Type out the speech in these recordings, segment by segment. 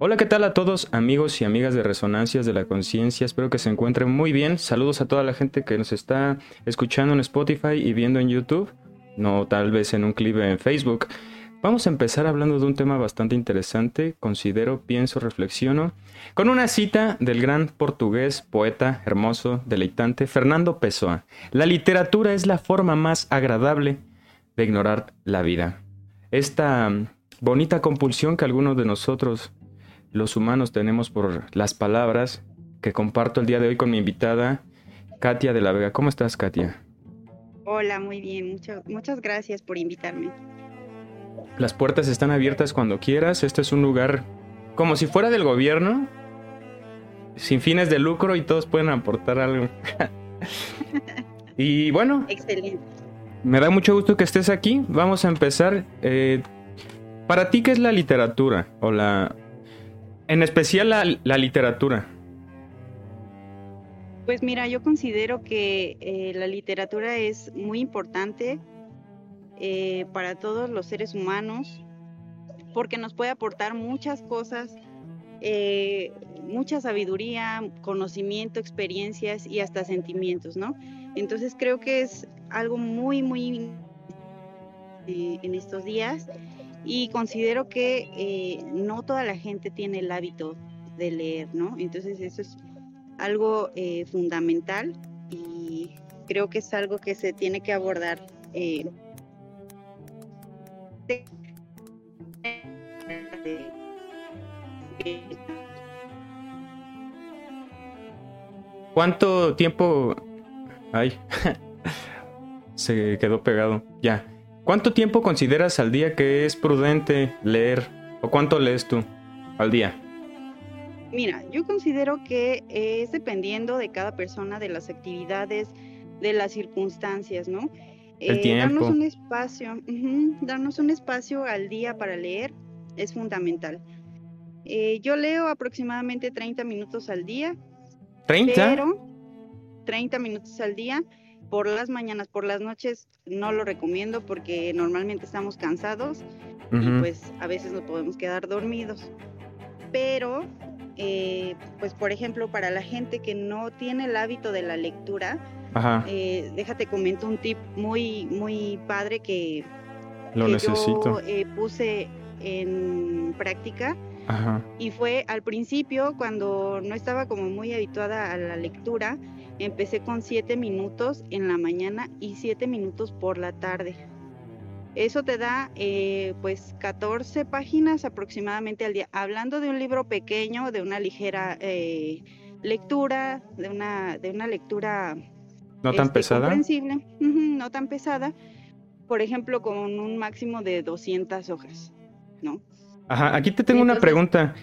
Hola, ¿qué tal a todos amigos y amigas de Resonancias de la Conciencia? Espero que se encuentren muy bien. Saludos a toda la gente que nos está escuchando en Spotify y viendo en YouTube, no tal vez en un clip en Facebook. Vamos a empezar hablando de un tema bastante interesante, considero, pienso, reflexiono, con una cita del gran portugués, poeta, hermoso, deleitante, Fernando Pessoa. La literatura es la forma más agradable de ignorar la vida. Esta bonita compulsión que algunos de nosotros, los humanos, tenemos por las palabras, que comparto el día de hoy con mi invitada, Katia de la Vega. ¿Cómo estás, Katia? Hola, muy bien. muchas gracias por invitarme. Las puertas están abiertas cuando quieras. Este es un lugar como si fuera del gobierno, sin fines de lucro y todos pueden aportar algo. y bueno. Excelente. Me da mucho gusto que estés aquí. Vamos a empezar. Eh, para ti, ¿qué es la literatura? O la. En especial la, literatura. Pues mira, yo considero que eh, la literatura es muy importante eh, para todos los seres humanos, porque nos puede aportar muchas cosas, eh, mucha sabiduría, conocimiento, experiencias y hasta sentimientos, ¿no? Entonces creo que es algo muy, muy en estos días y considero que no toda la gente tiene el hábito de leer, ¿no? Entonces eso es algo fundamental y creo que es algo que se tiene que abordar ¿Cuánto tiempo... Ay, se quedó pegado. Ya. ¿Cuánto tiempo consideras al día que es prudente leer? ¿O cuánto lees tú al día? Mira, yo considero que es dependiendo de cada persona, de las actividades, de las circunstancias, ¿no? El eh, Darnos un espacio, darnos un espacio al día para leer es fundamental. Eh, yo leo aproximadamente 30 minutos al día. ¿30? Pero 30 minutos al día. Por las mañanas, por las noches no lo recomiendo porque normalmente estamos cansados y pues a veces nos podemos quedar dormidos. Pero, eh, pues por ejemplo, para la gente que no tiene el hábito de la lectura, eh, déjate comento un tip muy, muy padre que, Lo necesito. yo eh, puse en práctica. Y fue al principio, cuando no estaba como muy habituada a la lectura, empecé con siete minutos en la mañana y siete minutos por la tarde. Eso te da eh, pues 14 páginas aproximadamente al día. Hablando de un libro pequeño, de una ligera lectura, de una, de una lectura no tan este, pesada. no tan pesada. Por ejemplo, con un máximo de 200 hojas, ¿no? Ajá, aquí te tengo una pregunta.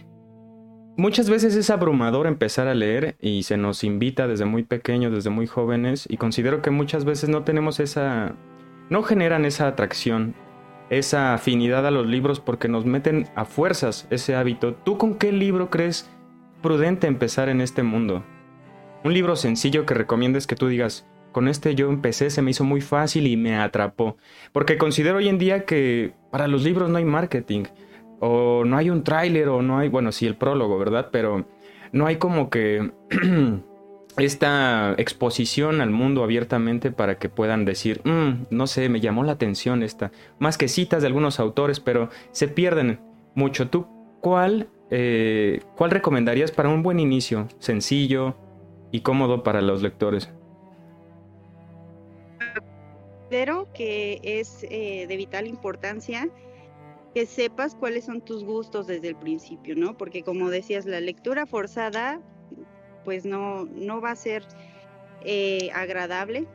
Muchas veces es abrumador empezar a leer y se nos invita desde muy pequeños, desde muy jóvenes, y considero que muchas veces no tenemos esa... no generan esa atracción, esa afinidad a los libros porque nos meten a fuerzas ese hábito. ¿Tú con qué libro crees prudente empezar en este mundo? Un libro sencillo que recomiendes que tú digas, con este yo empecé, se me hizo muy fácil y me atrapó. Porque considero hoy en día que para los libros no hay marketing, o no hay un tráiler, o no hay, bueno, sí, el prólogo, ¿verdad? Pero no hay como que esta exposición al mundo abiertamente para que puedan decir, mm, no sé, me llamó la atención esta. Más que citas de algunos autores, pero se pierden mucho. ¿Tú cuál, eh, cuál recomendarías para un buen inicio? Sencillo, y cómodo para los lectores? Considero que es eh, de vital importancia que sepas cuáles son tus gustos desde el principio, ¿no? Porque como decías, la lectura forzada, pues no, no va a ser eh, agradable,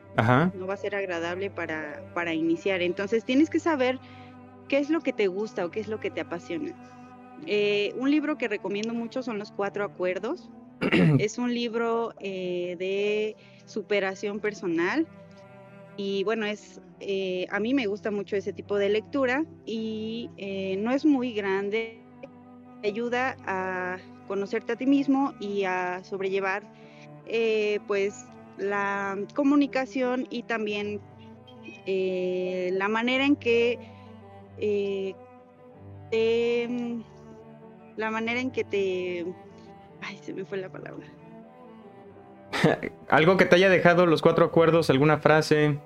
no va a ser agradable para, para iniciar. Entonces tienes que saber qué es lo que te gusta o qué es lo que te apasiona. Eh, un libro que recomiendo mucho son los cuatro acuerdos. es un libro eh, de superación personal y bueno, es, eh, a mí me gusta mucho ese tipo de lectura y eh, no es muy grande, te ayuda a conocerte a ti mismo y a sobrellevar pues la comunicación y también la manera en que la manera en que te... Ay, se me fue la palabra. Algo que te haya dejado los cuatro acuerdos, alguna frase,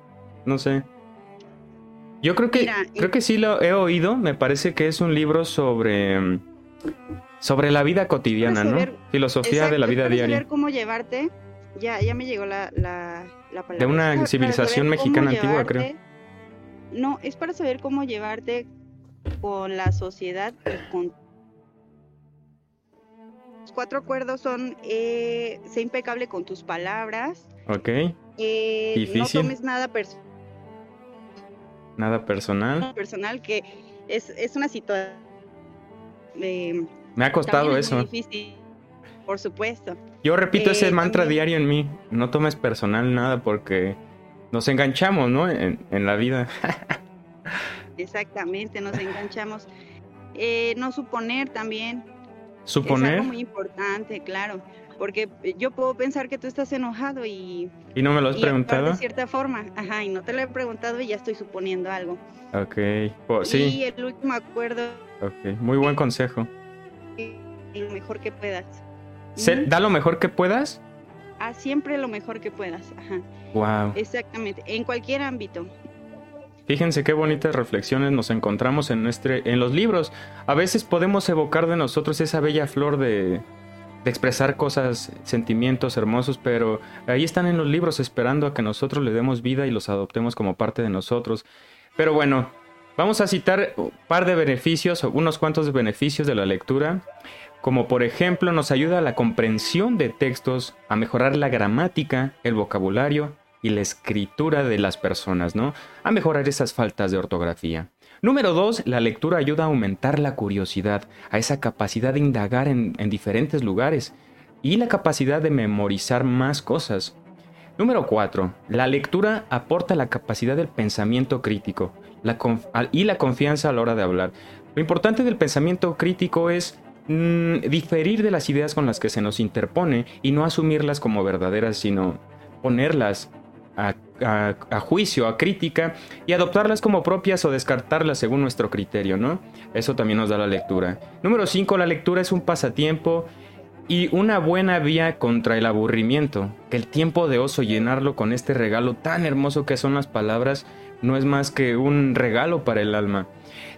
no sé. Yo creo que creo que sí lo he oído, me parece que es un libro sobre sobre la vida cotidiana, ¿no? Filosofía de la vida diaria. Saber cómo llevarte. Ya ya me llegó la, la, palabra. De una civilización mexicana antigua, creo. No, es para saber cómo llevarte con la sociedad y con los cuatro acuerdos son eh, sé impecable con tus palabras. Ok. Eh, Difícil. No tomes nada personal. Nada personal. Personal que es, es una situación. Eh, Me ha costado eso. difícil, por supuesto. Yo repito ese mantra diario en mí. No tomes personal nada porque nos enganchamos, ¿no? En, en la vida. Exactamente, nos enganchamos. Eh, no suponer también. Suponer. Es algo muy importante, claro. Porque yo puedo pensar que tú estás enojado y... ¿Y no me lo has preguntado? De cierta forma, ajá, y no te lo he preguntado y ya estoy suponiendo algo. Ok, sí. Y el último acuerdo... Ok, muy buen consejo. Lo mejor que puedas. ¿Da lo mejor que puedas? Ah, siempre lo mejor que puedas, ajá. Wow. Exactamente, en cualquier ámbito. Fíjense qué bonitas reflexiones nos encontramos en, en los libros. A veces podemos evocar de nosotros esa bella flor de, de expresar cosas, sentimientos hermosos, pero ahí están en los libros esperando a que nosotros le demos vida y los adoptemos como parte de nosotros. Pero bueno, vamos a citar un par de beneficios, unos cuantos beneficios de la lectura, como por ejemplo nos ayuda a la comprensión de textos, a mejorar la gramática, el vocabulario, y la escritura de las personas, ¿no? A mejorar esas faltas de ortografía. Número dos, la lectura ayuda a aumentar la curiosidad, a esa capacidad de indagar en, diferentes lugares y la capacidad de memorizar más cosas. Número 4. La lectura aporta la capacidad del pensamiento crítico y la confianza a la hora de hablar. Lo importante del pensamiento crítico es mm, diferir de las ideas con las que se nos interpone y no asumirlas como verdaderas, sino ponerlas a, juicio, a crítica y adoptarlas como propias o descartarlas según nuestro criterio, ¿no? Eso también nos da la lectura. Número 5, la lectura es un pasatiempo y una buena vía contra el aburrimiento. Que el tiempo de oso llenarlo con este regalo tan hermoso que son las palabras no es más que un regalo para el alma.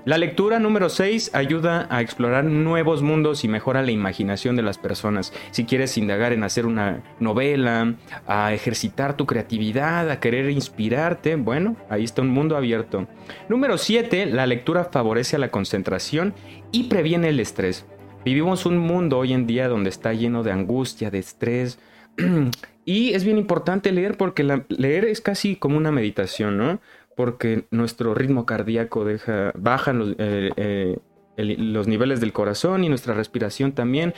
La lectura número 6 ayuda a explorar nuevos mundos y mejora la imaginación de las personas. Si quieres indagar en hacer una novela, a ejercitar tu creatividad, a querer inspirarte, bueno, ahí está un mundo abierto. Número 7, la lectura favorece a la concentración y previene el estrés. Vivimos un mundo hoy en día donde está lleno de angustia, de estrés. y es bien importante leer porque leer es casi como una meditación, ¿no? Porque nuestro ritmo cardíaco deja, bajan los, eh, eh, los niveles del corazón y nuestra respiración también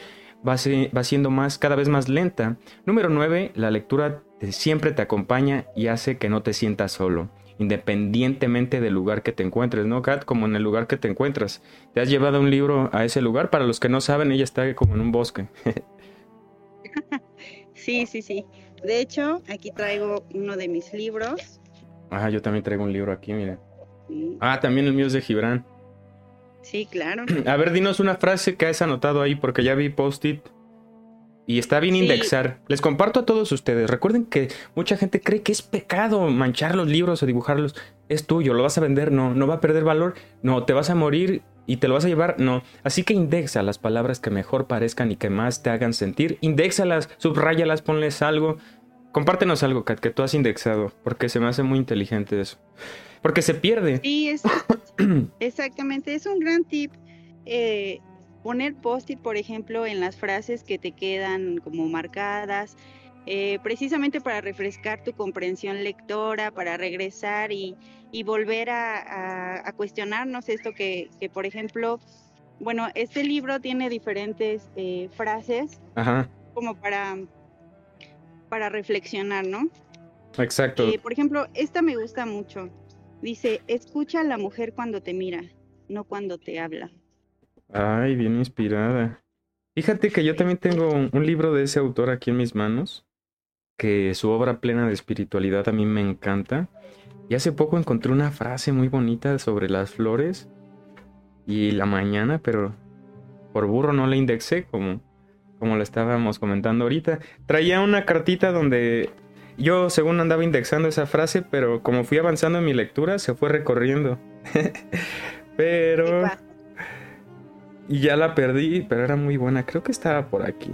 va, va, siendo más, cada vez más lenta. Número 9, la lectura siempre te acompaña y hace que no te sientas solo, independientemente del lugar que te encuentres, ¿no, Kat? Como en el lugar que te encuentras. ¿Te has llevado un libro a ese lugar? Para los que no saben, ella está como en un bosque. sí, sí, sí. De hecho, aquí traigo uno de mis libros Ah, yo también traigo un libro aquí, mira. Ah, también el mío es de Gibran. Sí, claro. A ver, dinos una frase que has anotado ahí, porque ya vi post-it. Y está bien indexar. Les comparto a todos ustedes. Recuerden que mucha gente cree que es pecado manchar los libros o dibujarlos. Es tuyo, lo vas a vender, no, no va a perder valor, no, te vas a morir y te lo vas a llevar, no. Así que indexa las palabras que mejor parezcan y que más te hagan sentir. Indexalas, subrayalas, ponles algo. Compártenos algo, Kat, que tú has indexado, porque se me hace muy inteligente eso. Porque se pierde. Sí, es, exactamente. Es un gran tip. Eh, poner post-it, por ejemplo, en las frases que te quedan como marcadas, eh, precisamente para refrescar tu comprensión lectora, para regresar y, volver a, cuestionarnos esto que, por ejemplo, bueno, este libro tiene diferentes eh, frases como para para reflexionar, ¿no? Exacto. Eh, por ejemplo, esta me gusta mucho. Dice, escucha a la mujer cuando te mira, no cuando te habla. Ay, bien inspirada. Fíjate que yo también tengo un, libro de ese autor aquí en mis manos, que su obra plena de espiritualidad a mí me encanta. Y hace poco encontré una frase muy bonita sobre las flores y la mañana, pero por burro no la indexé como, como lo estábamos comentando ahorita. Traía una cartita donde yo según andaba indexando esa frase, pero como fui avanzando en mi lectura, se fue recorriendo. pero... Y ya la perdí, pero era muy buena. Creo que estaba por aquí.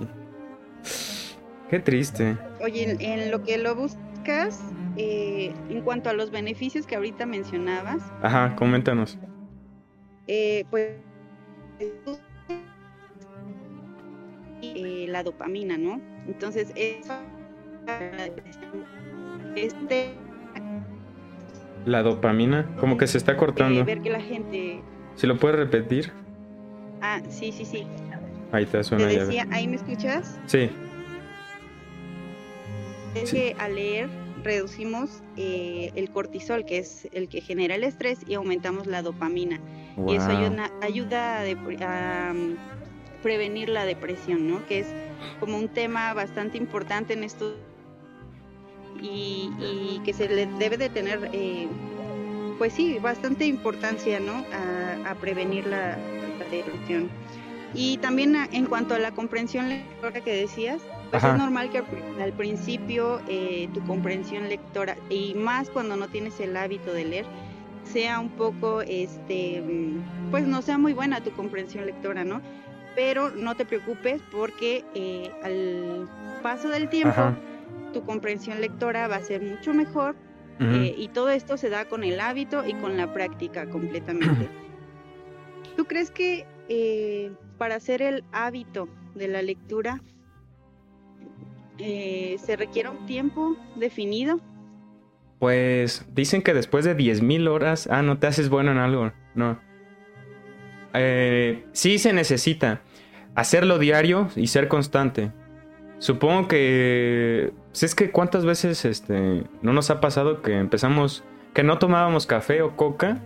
Qué triste. Oye, en, lo que lo buscas, eh, en cuanto a los beneficios que ahorita mencionabas. Ajá, coméntanos. Eh, pues eh, la dopamina, ¿no? Entonces, eso, este... La dopamina, como que se está cortando. ver que la gente... ¿Se lo puedes repetir? Ah, sí, sí, sí. Ahí te suena te decía, ¿ahí me escuchas? Sí. Es que al leer reducimos eh, el cortisol, que es el que genera el estrés, y aumentamos la dopamina. Y eso ayuda, ayuda a, mm, prevenir la depresión, ¿no? Que es como un tema bastante importante en esto y, que se le debe de tener, eh, pues sí, bastante importancia, ¿no? a prevenir la, y también en cuanto a la comprensión lectora que decías, pues es normal que al, principio eh, tu comprensión lectora, y más cuando no tienes el hábito de leer, sea un poco, este, pues no sea muy buena tu comprensión lectora, ¿no? Pero no te preocupes porque eh, al paso del tiempo tu comprensión lectora va a ser mucho mejor eh, y todo esto se da con el hábito y con la práctica completamente. ¿Tú crees que eh, para hacer el hábito de la lectura se requiere un tiempo definido? Pues dicen que después de 10.000 horas, ah, no te haces bueno en algo, no. Eh, sí se necesita hacerlo diario y ser constante. Supongo que, pues es que cuántas veces este, no nos ha pasado que empezamos, que no tomábamos café o coca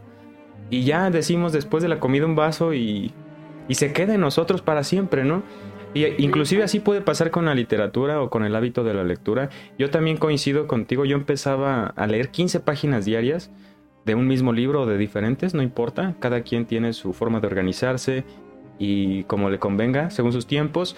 y ya decimos después de la comida un vaso y, y se queda en nosotros para siempre, ¿no? Y inclusive así puede pasar con la literatura o con el hábito de la lectura. Yo también coincido contigo, yo empezaba a leer 15 páginas diarias de un mismo libro o de diferentes, no importa, cada quien tiene su forma de organizarse y como le convenga, según sus tiempos.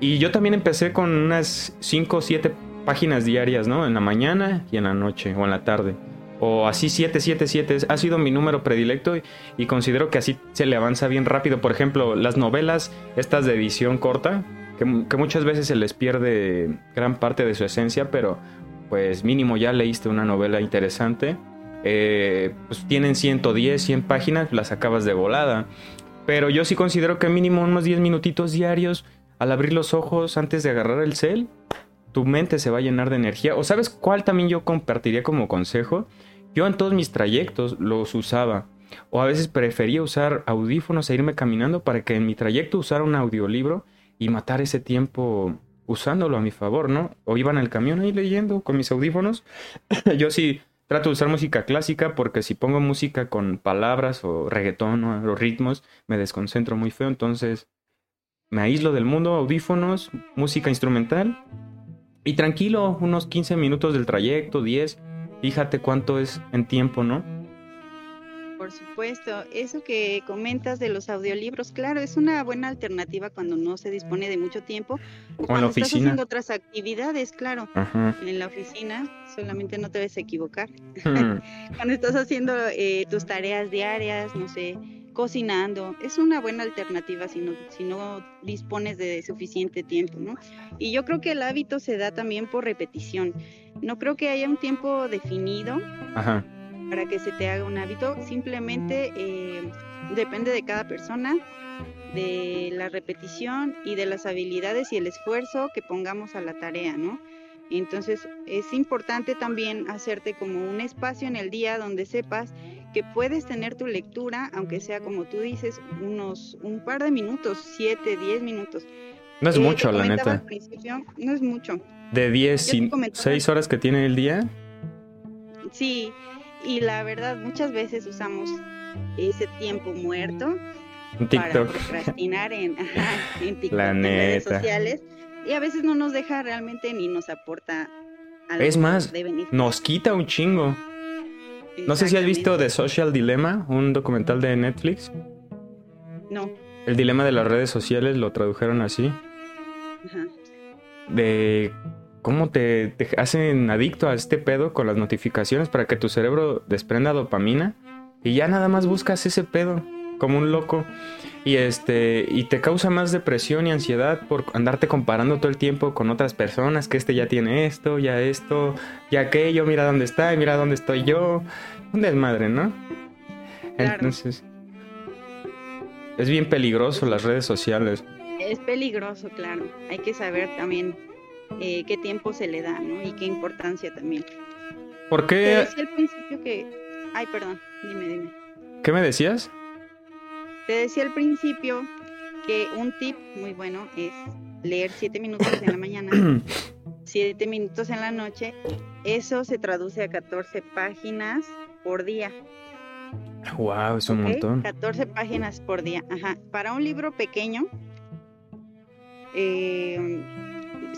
Y yo también empecé con unas 5 o 7 páginas diarias, ¿no? En la mañana y en la noche o en la tarde o así 777 ha sido mi número predilecto y, considero que así se le avanza bien rápido. Por ejemplo, las novelas, estas de edición corta, que, muchas veces se les pierde gran parte de su esencia, pero pues mínimo ya leíste una novela interesante. Eh, pues tienen 110, 100 páginas, las acabas de volada. Pero yo sí considero que mínimo unos 10 minutitos diarios al abrir los ojos antes de agarrar el cel, tu mente se va a llenar de energía. O sabes cuál también yo compartiría como consejo? Yo en todos mis trayectos los usaba. O a veces prefería usar audífonos e irme caminando para que en mi trayecto usara un audiolibro y matar ese tiempo usándolo a mi favor, ¿no? O iba en el camión ahí leyendo con mis audífonos. yo sí trato de usar música clásica porque si pongo música con palabras o reggaetón o ritmos me desconcentro muy feo. Entonces me aíslo del mundo, audífonos, música instrumental y tranquilo, unos 15 minutos del trayecto, 10 Fíjate cuánto es en tiempo, ¿no? Por supuesto, eso que comentas de los audiolibros, claro, es una buena alternativa cuando no se dispone de mucho tiempo o, cuando estás haciendo otras actividades, claro. En la oficina solamente no te debes equivocar. Hmm. cuando estás haciendo eh, tus tareas diarias, no sé, cocinando, es una buena alternativa si no, si no dispones de suficiente tiempo, ¿no? Y yo creo que el hábito se da también por repetición. No creo que haya un tiempo definido para que se te haga un hábito, simplemente eh, depende de cada persona, de la repetición y de las habilidades y el esfuerzo que pongamos a la tarea, ¿no? Entonces es importante también hacerte como un espacio en el día donde sepas que puedes tener tu lectura, aunque sea como tú dices, unos un par de minutos, siete, diez minutos. No es eh, mucho, la neta. no es mucho. ¿De 10 y 6 horas que tiene el día? Sí, y la verdad muchas veces usamos ese tiempo muerto para procrastinar en, en TikTok, en redes sociales y a veces no nos deja realmente ni nos aporta algo Es más, nos quita un chingo. No sé si has visto The Social Dilemma, un documental de Netflix. No. El dilema de las redes sociales lo tradujeron así. Ajá. De cómo te, te hacen adicto a este pedo con las notificaciones para que tu cerebro desprenda dopamina y ya nada más buscas ese pedo como un loco y este y te causa más depresión y ansiedad por andarte comparando todo el tiempo con otras personas que este ya tiene esto, ya esto, ya aquello, mira dónde está y mira dónde estoy yo. Un desmadre, ¿no? Claro. Entonces es bien peligroso las redes sociales. Es peligroso, claro. Hay que saber también eh, qué tiempo se le da, ¿no? Y qué importancia también. ¿Por Te qué? decía al principio que... Ay, perdón, dime, dime. ¿Qué me decías? Te decía al principio que un tip muy bueno es leer siete minutos en la mañana, siete minutos en la noche. Eso se traduce a 14 páginas por día. Wow, es un montón. 14 páginas por día. Ajá. Para un libro pequeño, eh,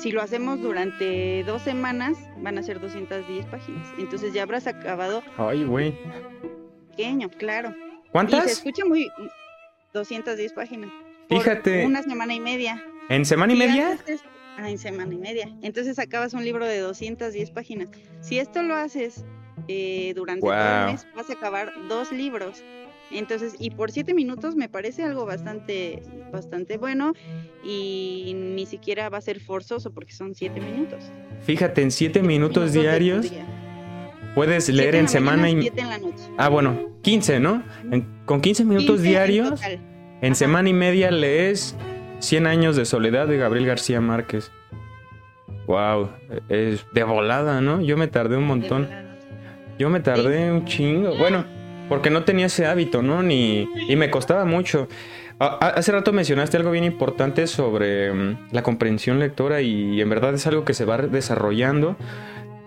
si lo hacemos durante dos semanas, van a ser 210 páginas. Entonces ya habrás acabado Ay, güey. pequeño, claro. Y se ¿Cuántas? escucha muy 210 páginas. Fíjate. Una semana y media. ¿En semana y media? ah, en semana y media. Entonces acabas un libro de 210 páginas. Si esto lo haces eh, durante todo Guau. el mes, vas a acabar dos libros. Entonces, y por siete minutos me parece algo bastante, bastante bueno y ni siquiera va a ser forzoso porque son siete minutos. Fíjate, en siete minutos diarios día. puedes leer en semana mañana, y... siete en la noche. Ah, bueno, 15, ¿no? En- con 15 minutos 15 en diarios, en semana y media lees 100 años de soledad de Gabriel García Márquez. Wow, es de volada, ¿no? Yo me tardé un montón. Yo me tardé un chingo. Bueno, porque no tenía ese hábito, ¿no? Ni y me costaba mucho. Hace rato mencionaste algo bien importante sobre mm, la comprensión lectora y en verdad es algo que se va desarrollando.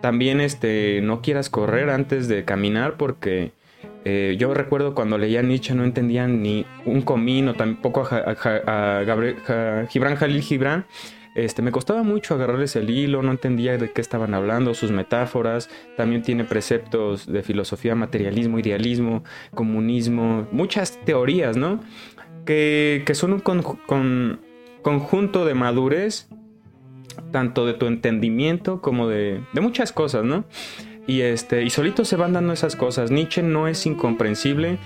También este no quieras correr antes de caminar porque eh, yo recuerdo cuando leía Nietzsche no entendía ni un comín o tampoco a, a Gibran Jalil Gibran. Este, me costaba mucho agarrarles el hilo, no entendía de qué estaban hablando, sus metáforas. También tiene preceptos de filosofía, materialismo, idealismo, comunismo, muchas teorías, ¿no? Que, que son un con- conjunto de madurez, tanto de tu entendimiento como de, de muchas cosas, ¿no? Y, este, y solito se van dando esas cosas. Nietzsche no es incomprensible.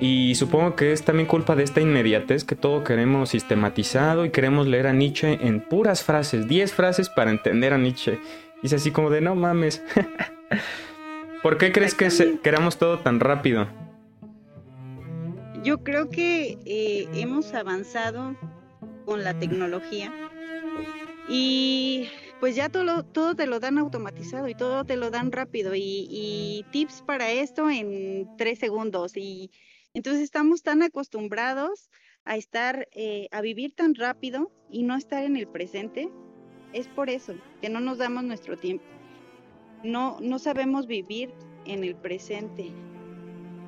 Y supongo que es también culpa de esta inmediatez que todo queremos sistematizado y queremos leer a Nietzsche en puras frases, 10 frases para entender a Nietzsche. Y es así como de no mames. ¿Por qué crees que se- queramos todo tan rápido? Yo creo que eh, hemos avanzado con la tecnología y pues ya todo, todo te lo dan automatizado y todo te lo dan rápido y, y tips para esto en tres segundos y entonces estamos tan acostumbrados a estar, eh, a vivir tan rápido y no estar en el presente. Es por eso que no nos damos nuestro tiempo. No, no sabemos vivir en el presente.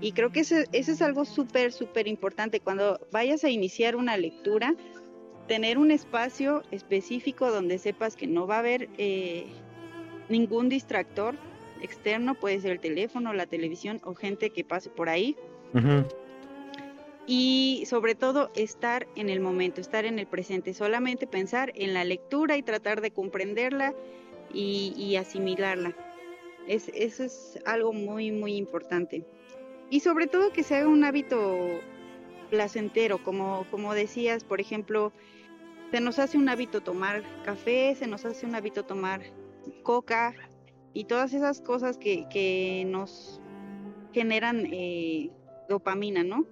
Y creo que eso, es algo súper, súper importante. Cuando vayas a iniciar una lectura, tener un espacio específico donde sepas que no va a haber eh, ningún distractor externo, puede ser el teléfono, la televisión o gente que pase por ahí. Y sobre todo estar en el momento, estar en el presente, solamente pensar en la lectura y tratar de comprenderla y, asimilarla. Es, eso es algo muy, muy importante. Y sobre todo que se haga un hábito placentero, como, como decías, por ejemplo, se nos hace un hábito tomar café, se nos hace un hábito tomar coca y todas esas cosas que, que nos generan eh, dopamina, ¿no?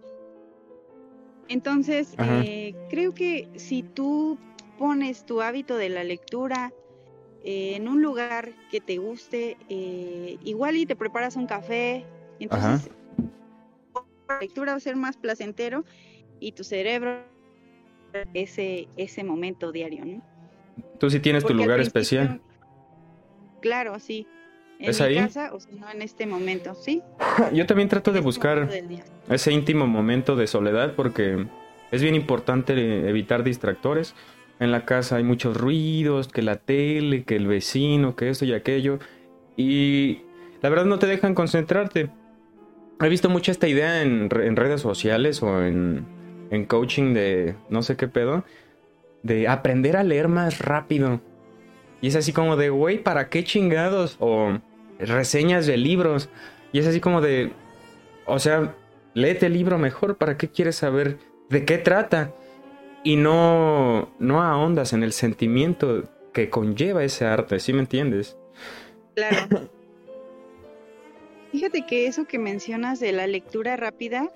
Entonces, eh, creo que si tú pones tu hábito de la lectura eh, en un lugar que te guste, eh, igual y te preparas un café, entonces la lectura va a ser más placentero y tu cerebro ese ese momento diario, ¿no? Tú sí tienes tu Porque lugar especial. Claro, sí. En ¿Es mi ahí? casa o si no en este momento, sí. Yo también trato de buscar ese íntimo momento de soledad porque es bien importante evitar distractores. En la casa hay muchos ruidos, que la tele, que el vecino, que esto y aquello. Y la verdad no te dejan concentrarte. He visto mucho esta idea en, en redes sociales o en, en coaching de no sé qué pedo, de aprender a leer más rápido. Y es así como de, güey, ¿para qué chingados? O reseñas de libros. Y es así como de, o sea, léete el libro mejor, ¿para qué quieres saber de qué trata? Y no, no ahondas en el sentimiento que conlleva ese arte, ¿sí me entiendes? Claro. Fíjate que eso que mencionas de la lectura rápida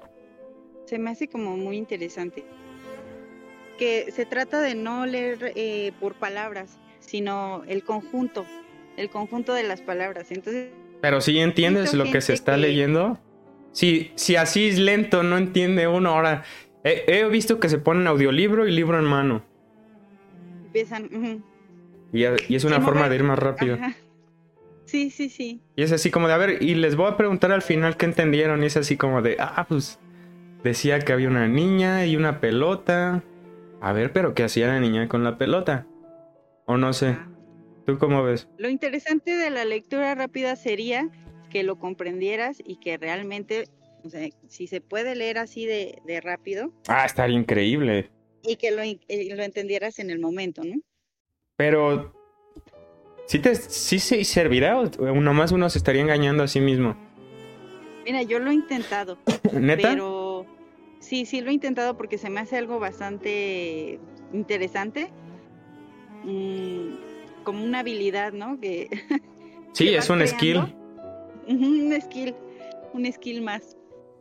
se me hace como muy interesante. Que se trata de no leer eh, por palabras, sino el conjunto, el conjunto de las palabras. Entonces. Pero si entiendes lo que se está leyendo. Si, si así es lento, no entiende uno. Ahora, he, visto que se ponen audiolibro y libro en mano. Empiezan. y, es una forma de ir más rápido. Sí, sí, sí. Y es así como de, a ver, y les voy a preguntar al final qué entendieron. Y es así como de, ah, pues decía que había una niña y una pelota. A ver, pero ¿qué hacía la niña con la pelota? O no sé. Ah. ¿Tú cómo ves? Lo interesante de la lectura rápida sería que lo comprendieras y que realmente, o sea, si se puede leer así de, de rápido. Ah, estaría increíble. Y que lo, lo entendieras en el momento, ¿no? Pero ¿Sí, te, sí se servirá o nomás uno se estaría engañando a sí mismo? Mira, yo lo he intentado. ¿Neta? Pero sí, sí lo he intentado porque se me hace algo bastante interesante. Mm, como una habilidad, ¿no? Que, sí, es un skill. un skill, un skill más.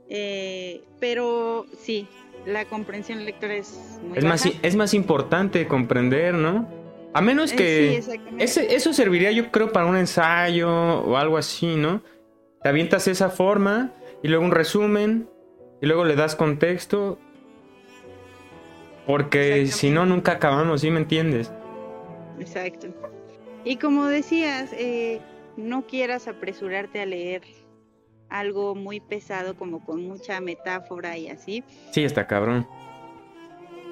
Eh, pero sí, la comprensión lectora es muy es Más, es más importante comprender, ¿no? A menos eh, que... eso serviría yo creo para un ensayo o algo así, ¿no? Te avientas esa forma y luego un resumen y luego le das contexto. Porque si no, nunca acabamos, ¿sí me entiendes? Exacto. Y como decías, eh, no quieras apresurarte a leer algo muy pesado como con mucha metáfora y así. Sí, está cabrón.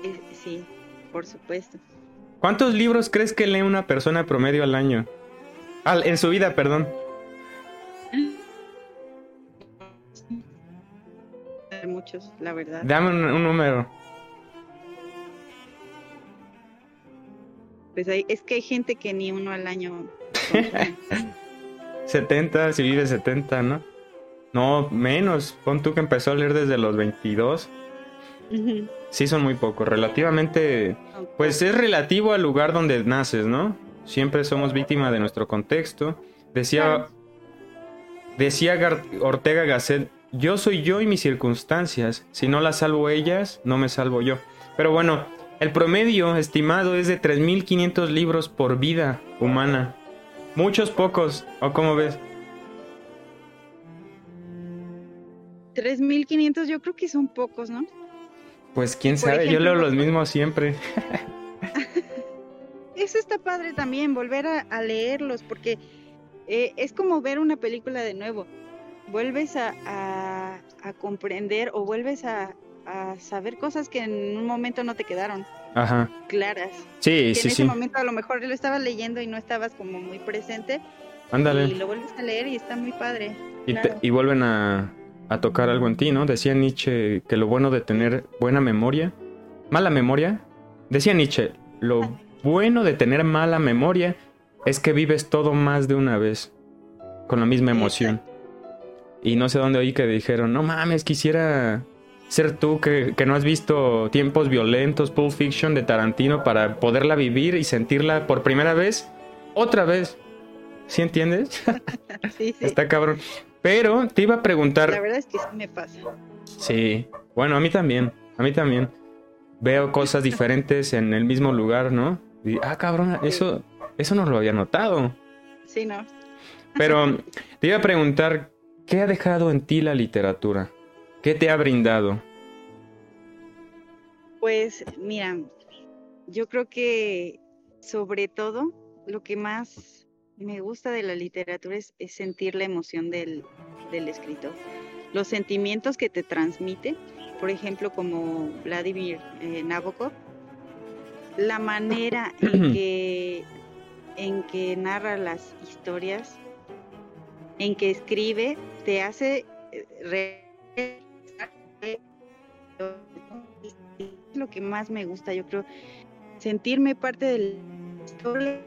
Eh, sí, por supuesto. ¿Cuántos libros crees que lee una persona promedio al año? en su vida, perdón. Muchos, la verdad. Dame un, número. Pues hay, es que hay gente que ni uno al año. 70, si vive 70, ¿no? No, menos. Pon tú que empezó a leer desde los 22. Sí, son muy pocos. Relativamente, pues es relativo al lugar donde naces, ¿no? Siempre somos víctimas de nuestro contexto. Decía, decía Ortega Gasset, yo soy yo y mis circunstancias. Si no las salvo ellas, no me salvo yo. Pero bueno, el promedio estimado es de 3.500 libros por vida humana. Muchos pocos, ¿o cómo ves? 3.500 yo creo que son pocos, ¿no? Pues quién sabe, yo leo los mismos siempre. Eso está padre también, volver a, leerlos, porque eh, es como ver una película de nuevo. Vuelves a, a, comprender o vuelves a, saber cosas que en un momento no te quedaron Ajá. claras. Sí, sí, sí, en ese momento a lo mejor lo estabas leyendo y no estabas como muy presente. Ándale. Y lo vuelves a leer y está muy padre. y vuelven a, a tocar algo en ti, ¿no? Decía Nietzsche que lo bueno de tener buena memoria, mala memoria, decía Nietzsche, lo bueno de tener mala memoria es que vives todo más de una vez, con la misma emoción. Y no sé dónde oí que dijeron, no mames, quisiera ser tú que, que, no has visto tiempos violentos, Pulp Fiction de Tarantino para poderla vivir y sentirla por primera vez, otra vez. ¿Sí entiendes? sí, sí. Está cabrón. Pero te iba a preguntar. La verdad es que sí me pasa. Sí, bueno, a mí también. A mí también. Veo cosas diferentes en el mismo lugar, ¿no? Y, ah, cabrón, eso, eso no lo había notado. Sí, no. Pero te iba a preguntar, ¿qué ha dejado en ti la literatura? ¿Qué te ha brindado? Pues mira, yo creo que sobre todo lo que más me gusta de la literatura es, sentir la emoción del, escritor. Los sentimientos que te transmite, por ejemplo, como Vladimir eh, Nabokov, la manera en que, en que narra las historias, en que escribe, te hace lo que más me gusta, yo creo, sentirme parte del historia,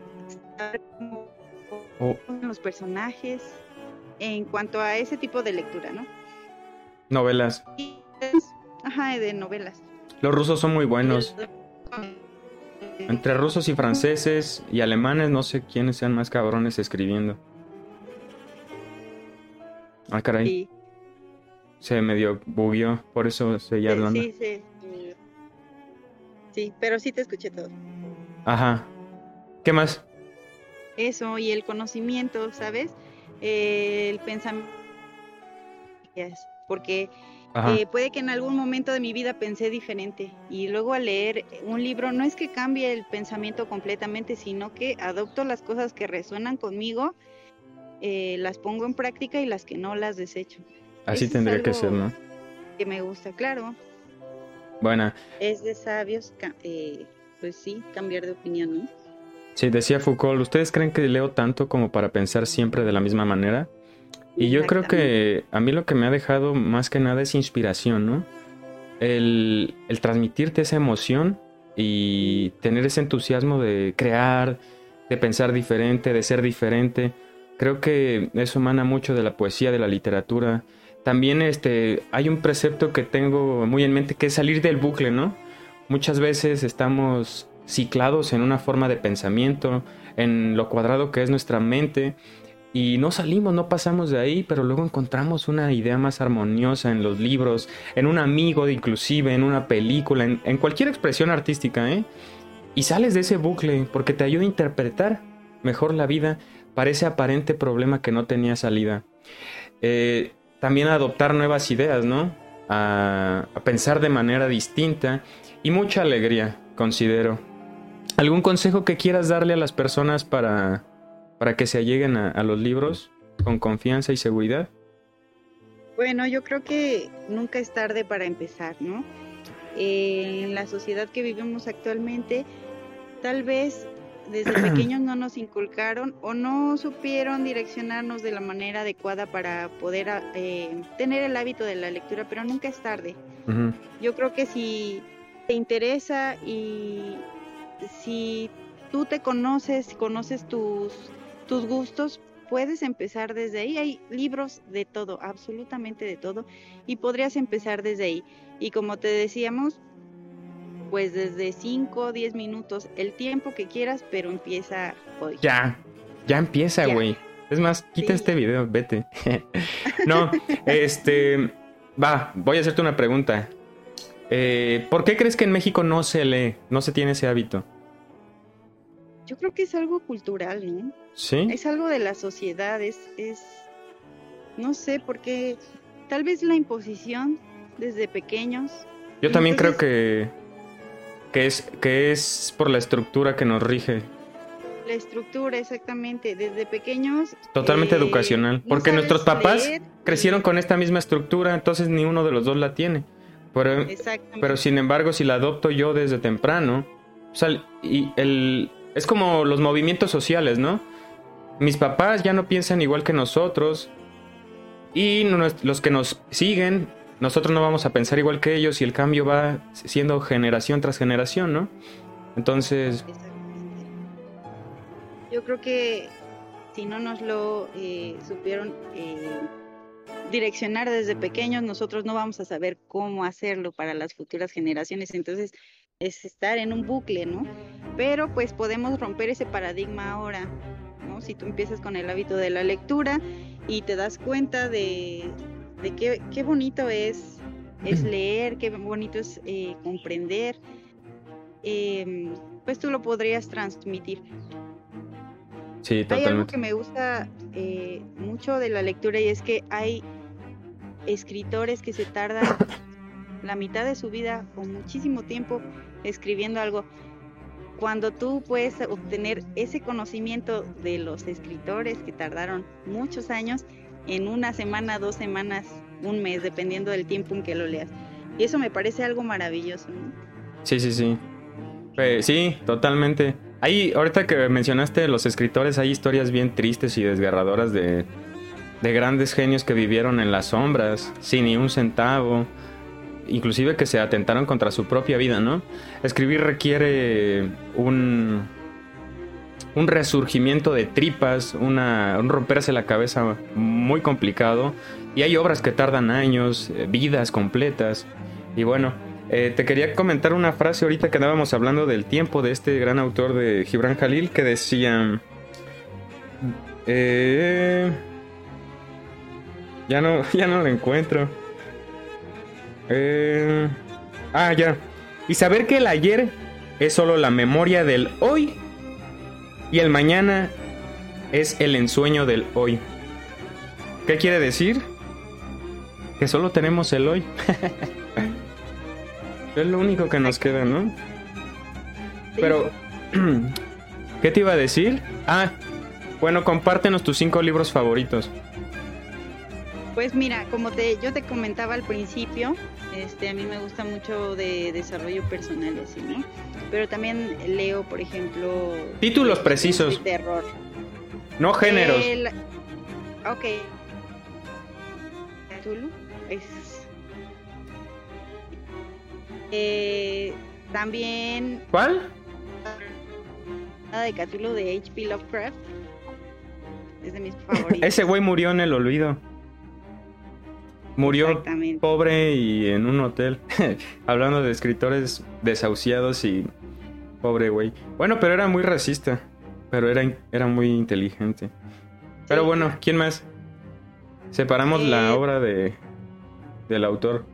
oh. los personajes, en cuanto a ese tipo de lectura, ¿no? Novelas. Ajá, de novelas. Los rusos son muy buenos. Entre rusos y franceses y alemanes, no sé quiénes sean más cabrones escribiendo. Ah, caray. Se medio bugueó, por eso seguía hablando. Sí, sí. Sí, pero sí te escuché todo. Ajá. ¿Qué más? Eso, y el conocimiento, ¿sabes? el pensamiento. Porque eh, puede que en algún momento de mi vida pensé diferente y luego al leer un libro no es que cambie el pensamiento completamente, sino que adopto las cosas que resuenan conmigo, eh, las pongo en práctica y las que no las desecho. Así tendría que ser, ¿no? Que me gusta, claro. Buena. Es de sabios, eh, pues sí, cambiar de opinión, ¿no? Sí, decía Foucault, ¿ustedes creen que leo tanto como para pensar siempre de la misma manera? Y yo creo que a mí lo que me ha dejado más que nada es inspiración, ¿no? El, el transmitirte esa emoción y tener ese entusiasmo de crear, de pensar diferente, de ser diferente. Creo que eso emana mucho de la poesía, de la literatura. También este, hay un precepto que tengo muy en mente que es salir del bucle, ¿no? Muchas veces estamos ciclados en una forma de pensamiento, en lo cuadrado que es nuestra mente y no salimos, no pasamos de ahí, pero luego encontramos una idea más armoniosa en los libros, en un amigo inclusive, en una película, en, cualquier expresión artística, ¿eh? Y sales de ese bucle porque te ayuda a interpretar mejor la vida para ese aparente problema que no tenía salida. Eh, también a adoptar nuevas ideas, ¿no? A, pensar de manera distinta y mucha alegría, considero. ¿Algún consejo que quieras darle a las personas para para que se alleguen a, los libros con confianza y seguridad? Bueno, yo creo que nunca es tarde para empezar, ¿no? Eh, en la sociedad que vivimos actualmente, tal vez desde pequeños no nos inculcaron o no supieron direccionarnos de la manera adecuada para poder eh, tener el hábito de la lectura, pero nunca es tarde. Yo creo que si te interesa y si tú te conoces, conoces tus tus gustos, puedes empezar desde ahí. Hay libros de todo, absolutamente de todo, y podrías empezar desde ahí. Y como te decíamos, pues desde 5 o 10 minutos, el tiempo que quieras, pero empieza hoy. Ya, ya empieza, güey. Es más, quita este video, vete. no, este, va, voy a hacerte una pregunta. Eh, ¿Por qué crees que en México no se lee, no se tiene ese hábito? Yo creo que es algo cultural, ¿no? Sí. Es algo de la sociedad, es, es, no sé, porque tal vez la imposición desde pequeños. Yo también creo que, que, es, que es por la estructura que nos rige. La estructura, exactamente, desde pequeños. Totalmente eh, educacional, porque nuestros papás crecieron con esta misma estructura, entonces ni uno de los dos la tiene. Pero, pero sin embargo, si la adopto yo desde temprano, o sea, y el, es como los movimientos sociales, ¿no? Mis papás ya no piensan igual que nosotros y los que nos siguen, nosotros no vamos a pensar igual que ellos y el cambio va siendo generación tras generación, ¿no? Entonces... Yo creo que si no nos lo eh, supieron eh, direccionar desde pequeños, nosotros no vamos a saber cómo hacerlo para las futuras generaciones. Entonces, es estar en un bucle, ¿no? Pero pues podemos romper ese paradigma ahora, ¿no? Si tú empiezas con el hábito de la lectura y te das cuenta de, qué, qué, bonito es, es leer, qué bonito es eh, comprender, em, pues tú lo podrías transmitir. Sí, totalmente. Hay algo que me gusta eh, mucho de la lectura y es que hay escritores que se tardan la mitad de su vida o muchísimo tiempo escribiendo algo. Cuando tú puedes obtener ese conocimiento de los escritores que tardaron muchos años en una semana, dos semanas, un mes, dependiendo del tiempo en que lo leas. Y eso me parece algo maravilloso. Sí, sí, sí. Eh, sí, totalmente. Ahí, ahorita que mencionaste los escritores, hay historias bien tristes y desgarradoras de, de grandes genios que vivieron en las sombras, sin ni un centavo, inclusive que se atentaron contra su propia vida, ¿no? Escribir requiere un, un resurgimiento de tripas, una, un romperse la cabeza muy complicado. Y hay obras que tardan años, eh, vidas completas. Y bueno, eh, te quería comentar una frase ahorita que andábamos hablando del tiempo de este gran autor de Gibran Jalil que decía... Eh, ya no, ya no lo encuentro. Eh, ah, ya. Y saber que el ayer es solo la memoria del hoy y el mañana es el ensueño del hoy. ¿Qué quiere decir? Que solo tenemos el hoy. es lo único que nos queda, ¿no? Pero, ¿qué te iba a decir? Ah, bueno, compártenos tus cinco libros favoritos. Pues mira, como te, yo te comentaba al principio, este, a mí me gusta mucho de desarrollo personal, así, ¿no? Pero también leo, por ejemplo... Títulos precisos. terror. No géneros. ok. es... Eh, también... ¿Cuál? Nada de Cthulhu de H.P. Lovecraft. Es de mis favoritos. Ese güey murió en el olvido. Murió pobre y en un hotel. Hablando de escritores desahuciados y pobre güey. Bueno, pero era muy racista. Pero era, era muy inteligente. Pero bueno, ¿quién más? Separamos la eh, obra de del autor.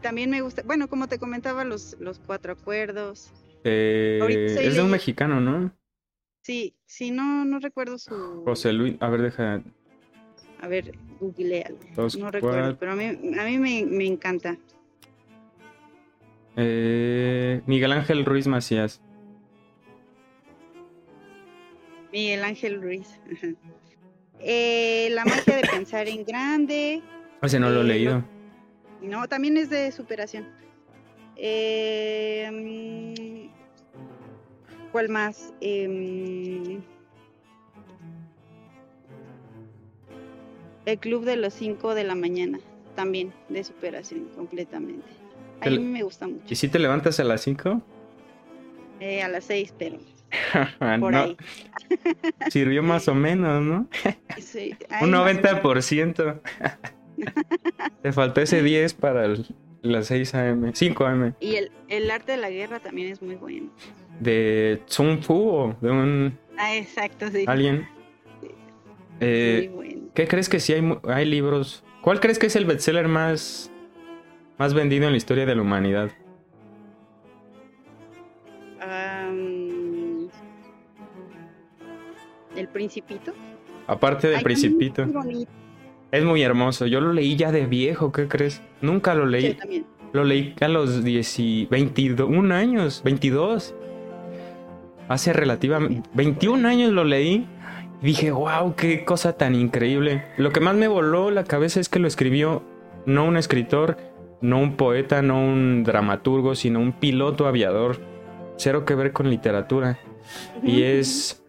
También me gusta, bueno, como te comentaba, los, los cuatro acuerdos. Eh, es de un mexicano, ¿no? Sí, sí, no, no recuerdo su. José Luis, a ver, deja, a ver, googlealo. No recuerdo, pero a mí, a mí me, encanta. Eh, Miguel Ángel Ruiz Macías. Miguel Ángel Ruiz. Eh, la magia de pensar en grande. Ese no lo he eh, leído. No, también es de superación. Mm, ¿Cuál más? Eh, El club de los 5 de la mañana, también de superación completamente. A mí me gusta mucho. ¿Y si te levantas a las 5? Eh, a las 6, pero por ahí. Sirvió más o menos, ¿no? Sí, Un 90%. Te faltó ese 10 para las 6 a.m., 5 a.m. Y el, el, arte de la guerra también es muy bueno. ¿De Sun Fu o de un... Ah, exacto, sí. ¿Alguien? Eh, ¿Qué crees que si hay, hay libros? ¿Cuál crees que es el bestseller más, más vendido en la historia de la humanidad? ¿El Principito? Aparte del Principito. Es muy hermoso. Yo lo leí ya de viejo, ¿qué crees? Nunca lo leí. Lo leí a los 10 21 años, 22. Hace relativamente 21 años lo leí dije, wow, qué cosa tan increíble. Lo que más me voló la cabeza es que lo escribió no un escritor, no un poeta, no un dramaturgo, sino un piloto aviador. Cero que ver con literatura. Y es,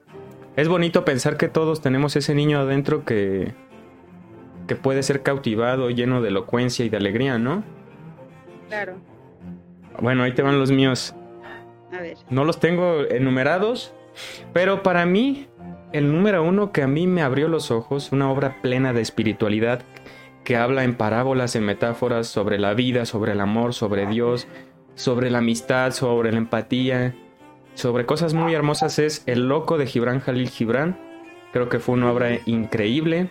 es bonito pensar que todos tenemos ese niño adentro que, que puede ser cautivado, lleno de elocuencia y de alegría, ¿no? Claro. Bueno, ahí te van los míos. A ver. No los tengo enumerados, pero para mí el número uno que a mí me abrió los ojos, una obra plena de espiritualidad que habla en parábolas, en metáforas sobre la vida, sobre el amor, sobre Dios, sobre la amistad, sobre la empatía, sobre cosas muy hermosas es El loco de Gibran Jalil Gibran. Creo que fue una obra increíble.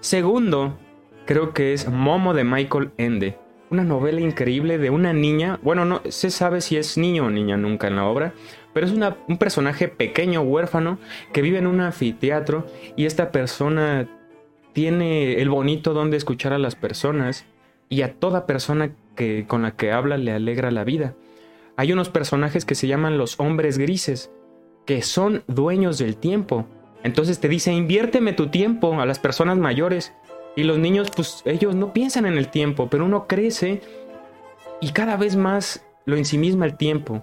Segundo, creo que es Momo de Michael Ende. Una novela increíble de una niña. Bueno, no se sabe si es niño o niña nunca en la obra, pero es un personaje pequeño, huérfano, que vive en un anfiteatro y esta persona tiene el bonito don de escuchar a las personas y a toda persona que, con la que habla le alegra la vida. Hay unos personajes que se llaman los hombres grises, que son dueños del tiempo. Entonces te dice, inviérteme tu tiempo a las personas mayores. Y los niños, pues ellos no piensan en el tiempo, pero uno crece y cada vez más lo ensimisma el tiempo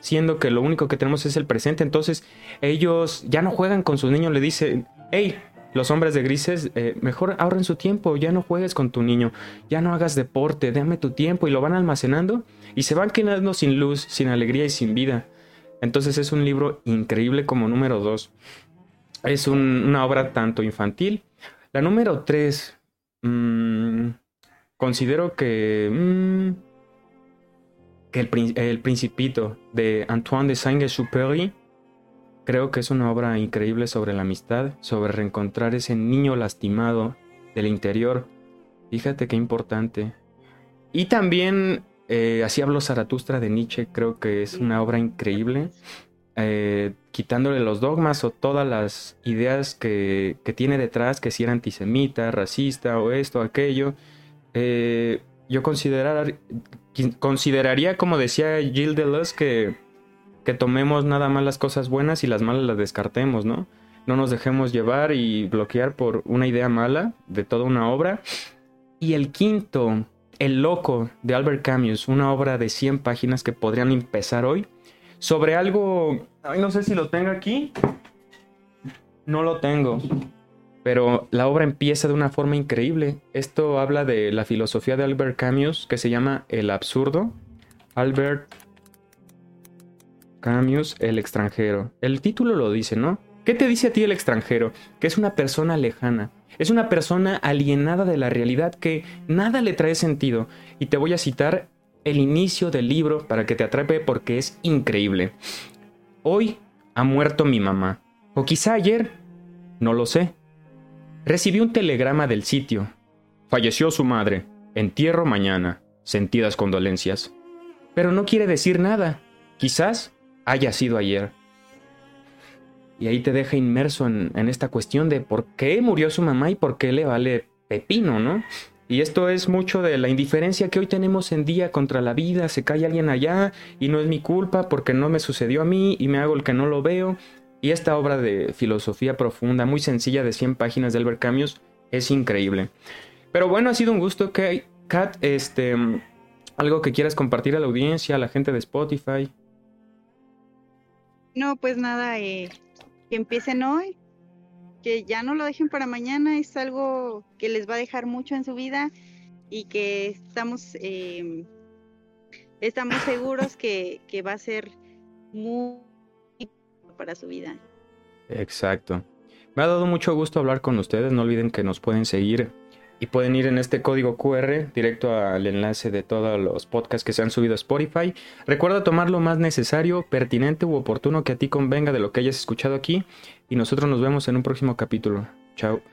siendo que lo único que tenemos es el presente. Entonces ellos ya no juegan con sus niños, le dicen, hey, los hombres de grises, eh, mejor ahorren su tiempo, ya no juegues con tu niño, ya no hagas deporte, dame tu tiempo y lo van almacenando y se van quedando sin luz, sin alegría y sin vida. Entonces es un libro increíble como número dos. Es una obra tanto infantil. La número tres, mm, considero que, mm, que el, Principito de Antoine de Saint-Exupéry Creo que es una obra increíble sobre la amistad, sobre reencontrar ese niño lastimado del interior. Fíjate qué importante. Y también, eh, así habló Zaratustra de Nietzsche, creo que es una obra increíble, eh, quitándole los dogmas o todas las ideas que, tiene detrás, que si era antisemita, racista o esto, aquello. Eh, yo considerar, consideraría, como decía Gilles Deleuze, que que tomemos nada más las cosas buenas y las malas las descartemos, ¿no? No nos dejemos llevar y bloquear por una idea mala de toda una obra. Y el quinto, El Loco de Albert Camus, una obra de 100 páginas que podrían empezar hoy, sobre algo, ay, no sé si lo tengo aquí, no lo tengo, pero la obra empieza de una forma increíble. Esto habla de la filosofía de Albert Camus que se llama El absurdo. Albert El extranjero. El título lo dice, ¿no? ¿Qué te dice a ti el extranjero? Que es una persona lejana, es una persona alienada de la realidad que nada le trae sentido. Y te voy a citar el inicio del libro para que te atrape porque es increíble. Hoy ha muerto mi mamá. O quizá ayer. No lo sé. Recibí un telegrama del sitio. Falleció su madre. Entierro mañana. Sentidas condolencias. Pero no quiere decir nada. Quizás haya sido ayer. Y ahí te deja inmerso en, esta cuestión de por qué murió su mamá y por qué le vale pepino, ¿no? Y esto es mucho de la indiferencia que hoy tenemos en día contra la vida. Se cae alguien allá y no es mi culpa porque no me sucedió a mí y me hago el que no lo veo. Y esta obra de filosofía profunda, muy sencilla de 100 páginas de Albert Camus, es increíble. Pero bueno, ha sido un gusto que Kat, este, algo que quieras compartir a la audiencia, a la gente de Spotify. No, pues nada, eh, que empiecen hoy, que ya no lo dejen para mañana, es algo que les va a dejar mucho en su vida y que estamos, em, estamos seguros que, que va a ser muy para su vida. Exacto. Me ha dado mucho gusto hablar con ustedes. No olviden que nos pueden seguir y pueden ir en este código QR directo al enlace de todos los podcasts que se han subido a Spotify. Recuerda tomar lo más necesario, pertinente u oportuno que a ti convenga de lo que hayas escuchado aquí y nosotros nos vemos en un próximo capítulo. Chao.